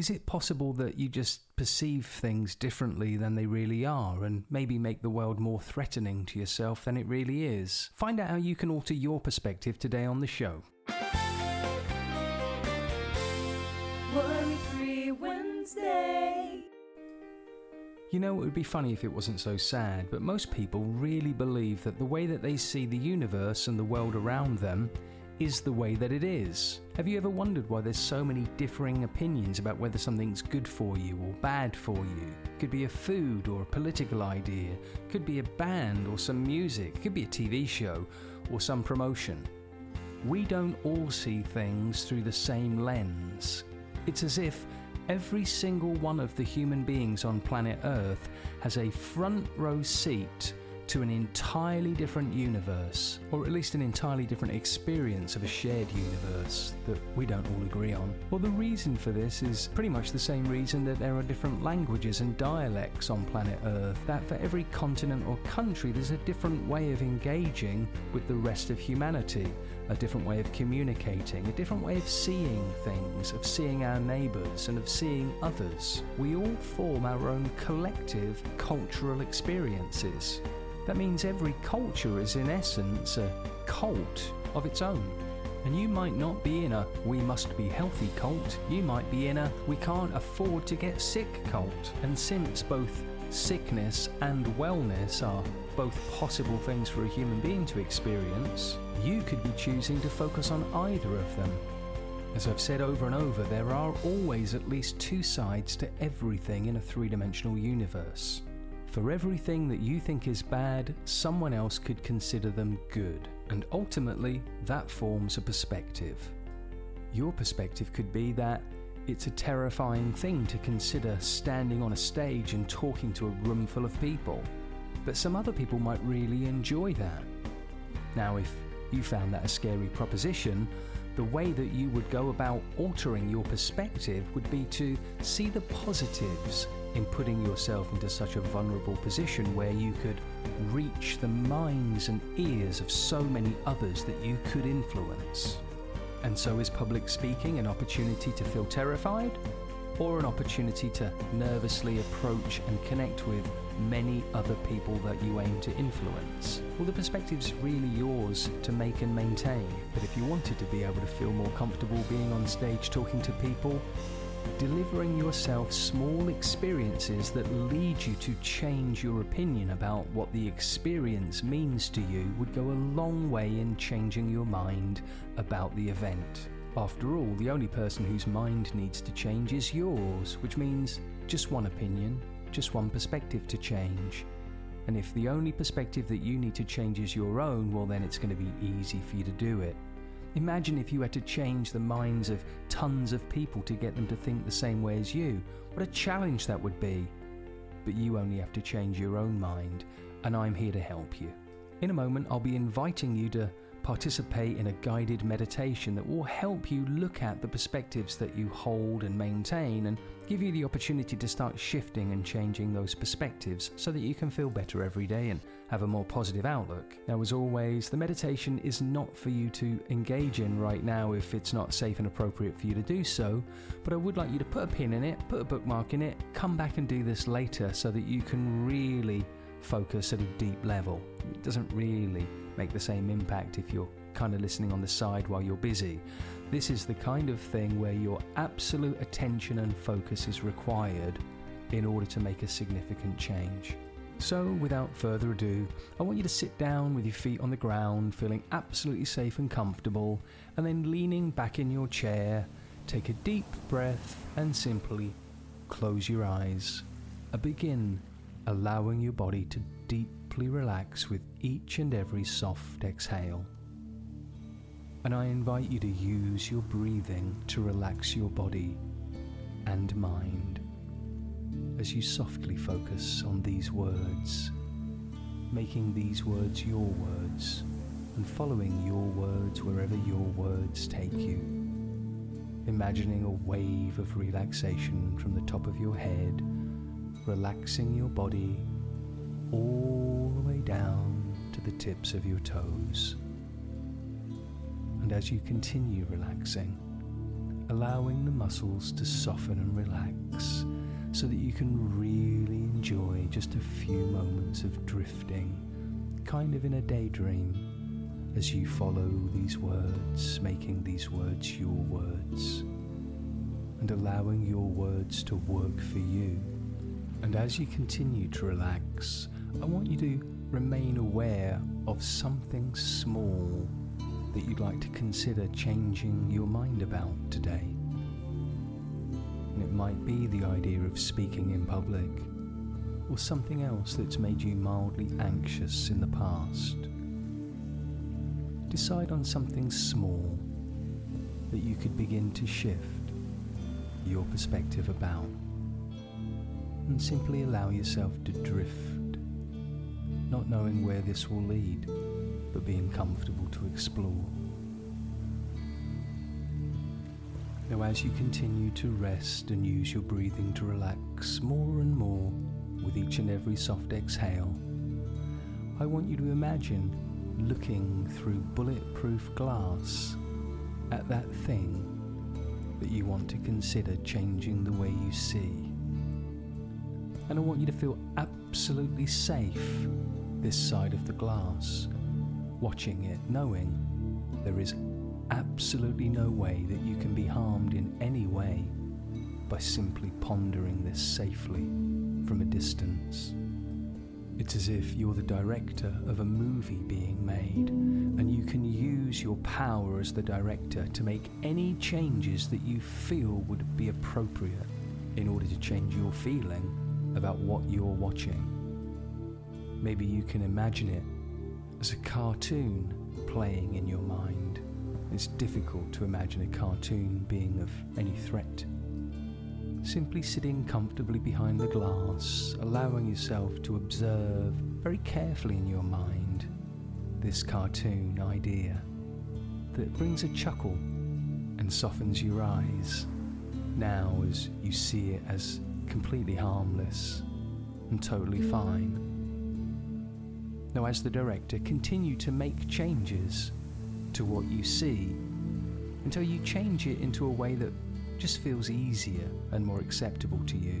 Is it possible that you just perceive things differently than they really are and maybe make the world more threatening to yourself than it really is? Find out how you can alter your perspective today on the show. Worry Free Wednesday. You know, it would be funny if it wasn't so sad, but most people really believe that the way that they see the universe and the world around them is the way that it is. Have you ever wondered why there's so many differing opinions about whether something's good for you or bad for you? Could be a food or a political idea, could be a band or some music, could be a TV show or some promotion. We don't all see things through the same lens. It's as if every single one of the human beings on planet Earth has a front row seat to an entirely different universe, or at least an entirely different experience of a shared universe that we don't all agree on. Well, the reason for this is pretty much the same reason that there are different languages and dialects on planet Earth, that for every continent or country there's a different way of engaging with the rest of humanity, a different way of communicating, a different way of seeing things, of seeing our neighbours, and of seeing others. We all form our own collective cultural experiences. That means every culture is, in essence, a cult of its own. And you might not be in a we must be healthy cult, you might be in a we can't afford to get sick cult. And since both sickness and wellness are both possible things for a human being to experience, you could be choosing to focus on either of them. As I've said over and over, there are always at least two sides to everything in a three dimensional universe. For everything that you think is bad, someone else could consider them good, and ultimately, that forms a perspective. Your perspective could be that it's a terrifying thing to consider standing on a stage and talking to a room full of people, but some other people might really enjoy that. Now, if you found that a scary proposition, the way that you would go about altering your perspective would be to see the positives in putting yourself into such a vulnerable position where you could reach the minds and ears of so many others that you could influence. And so, is public speaking an opportunity to feel terrified? Or an opportunity to nervously approach and connect with many other people that you aim to influence? Well, the perspective's really yours to make and maintain. But if you wanted to be able to feel more comfortable being on stage talking to people, delivering yourself small experiences that lead you to change your opinion about what the experience means to you would go a long way in changing your mind about the event. After all, the only person whose mind needs to change is yours, which means just one opinion, just one perspective to change. And if the only perspective that you need to change is your own, well, then it's going to be easy for you to do it. Imagine if you had to change the minds of tons of people to get them to think the same way as you. What a challenge that would be. But you only have to change your own mind, and I'm here to help you. In a moment, I'll be inviting you to participate in a guided meditation that will help you look at the perspectives that you hold and maintain and give you the opportunity to start shifting and changing those perspectives so that you can feel better every day and have a more positive outlook. Now, as always, the meditation is not for you to engage in right now if it's not safe and appropriate for you to do so, but I would like you to put a pin in it, put a bookmark in it, come back and do this later so that you can really focus at a deep level. It doesn't really make the same impact if you're kind of listening on the side while you're busy. This is the kind of thing where your absolute attention and focus is required in order to make a significant change. So, without further ado, I want you to sit down with your feet on the ground, feeling absolutely safe and comfortable, and then leaning back in your chair, take a deep breath and simply close your eyes. Begin allowing your body to deeply relax with each and every soft exhale. And I invite you to use your breathing to relax your body and mind as you softly focus on these words, making these words your words and following your words wherever your words take you. Imagining a wave of relaxation from the top of your head, relaxing your body all the way down to the tips of your toes. And as you continue relaxing, allowing the muscles to soften and relax so that you can really enjoy just a few moments of drifting, kind of in a daydream, as you follow these words, making these words your words, and allowing your words to work for you. And as you continue to relax, I want you to remain aware of something small that you'd like to consider changing your mind about today. And it might be the idea of speaking in public, or something else that's made you mildly anxious in the past. Decide on something small that you could begin to shift your perspective about, and simply allow yourself to drift, not knowing where this will lead but being comfortable to explore. Now, as you continue to rest and use your breathing to relax more and more with each and every soft exhale, I want you to imagine looking through bulletproof glass at that thing that you want to consider changing the way you see. And I want you to feel absolutely safe this side of the glass watching it, knowing there is absolutely no way that you can be harmed in any way by simply pondering this safely from a distance. It's as if you're the director of a movie being made, and you can use your power as the director to make any changes that you feel would be appropriate in order to change your feeling about what you're watching. Maybe you can imagine it as a cartoon playing in your mind. It's difficult to imagine a cartoon being of any threat. Simply sitting comfortably behind the glass, allowing yourself to observe very carefully in your mind this cartoon idea that brings a chuckle and softens your eyes now as you see it as completely harmless and totally fine. Now, as the director, continue to make changes to what you see until you change it into a way that just feels easier and more acceptable to you.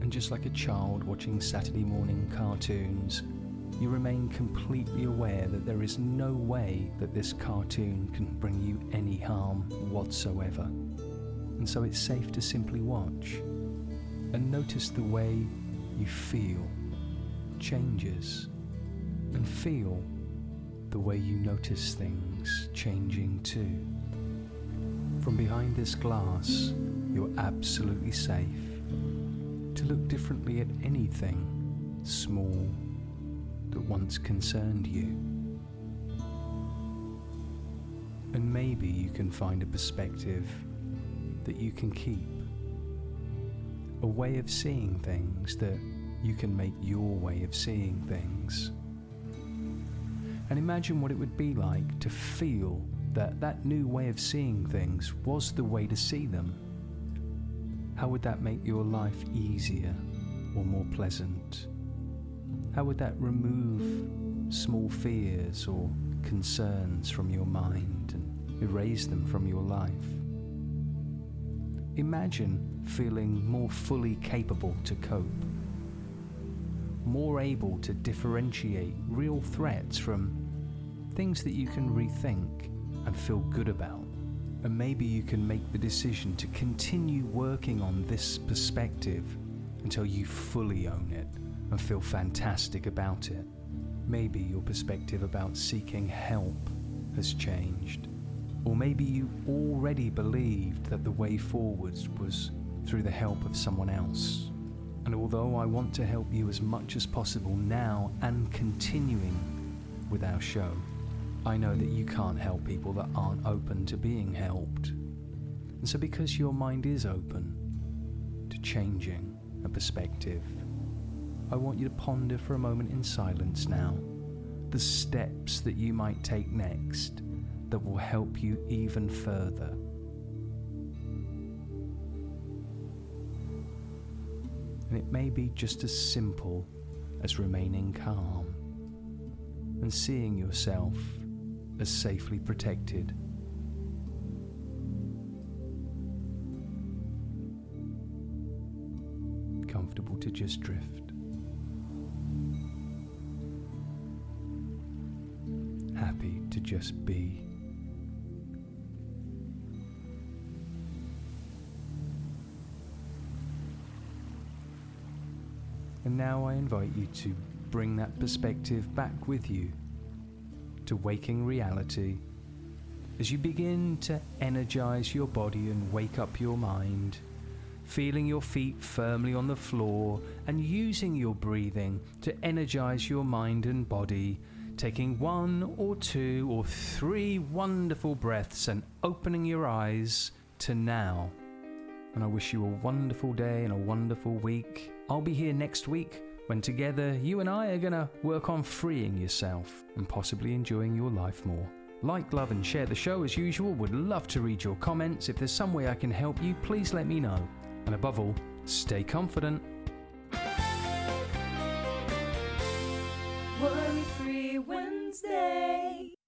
And just like a child watching Saturday morning cartoons, you remain completely aware that there is no way that this cartoon can bring you any harm whatsoever. And so it's safe to simply watch and notice the way you feel changes and feel the way you notice things changing too. From behind this glass, you're absolutely safe to look differently at anything small that once concerned you. And maybe you can find a perspective that you can keep, a way of seeing things that you can make your way of seeing things and imagine what it would be like to feel that that new way of seeing things was the way to see them. How would that make your life easier or more pleasant? How would that remove small fears or concerns from your mind and erase them from your life? Imagine feeling more fully capable to cope more able to differentiate real threats from things that you can rethink and feel good about. And maybe you can make the decision to continue working on this perspective until you fully own it and feel fantastic about it. Maybe your perspective about seeking help has changed. Or maybe you already believed that the way forwards was through the help of someone else. And although I want to help you as much as possible now and continuing with our show, I know that you can't help people that aren't open to being helped. And so, because your mind is open to changing a perspective, I want you to ponder for a moment in silence now the steps that you might take next that will help you even further. And it may be just as simple as remaining calm and seeing yourself as safely protected. Comfortable to just drift. Happy to just be. And now I invite you to bring that perspective back with you to waking reality as you begin to energize your body and wake up your mind, feeling your feet firmly on the floor and using your breathing to energize your mind and body, taking one or two or three wonderful breaths and opening your eyes to now. And I wish you a wonderful day and a wonderful week. I'll be here next week when together you and I are going to work on freeing yourself and possibly enjoying your life more. Like, love, and share the show as usual. Would love to read your comments. If there's some way I can help you, please let me know. And above all, stay confident.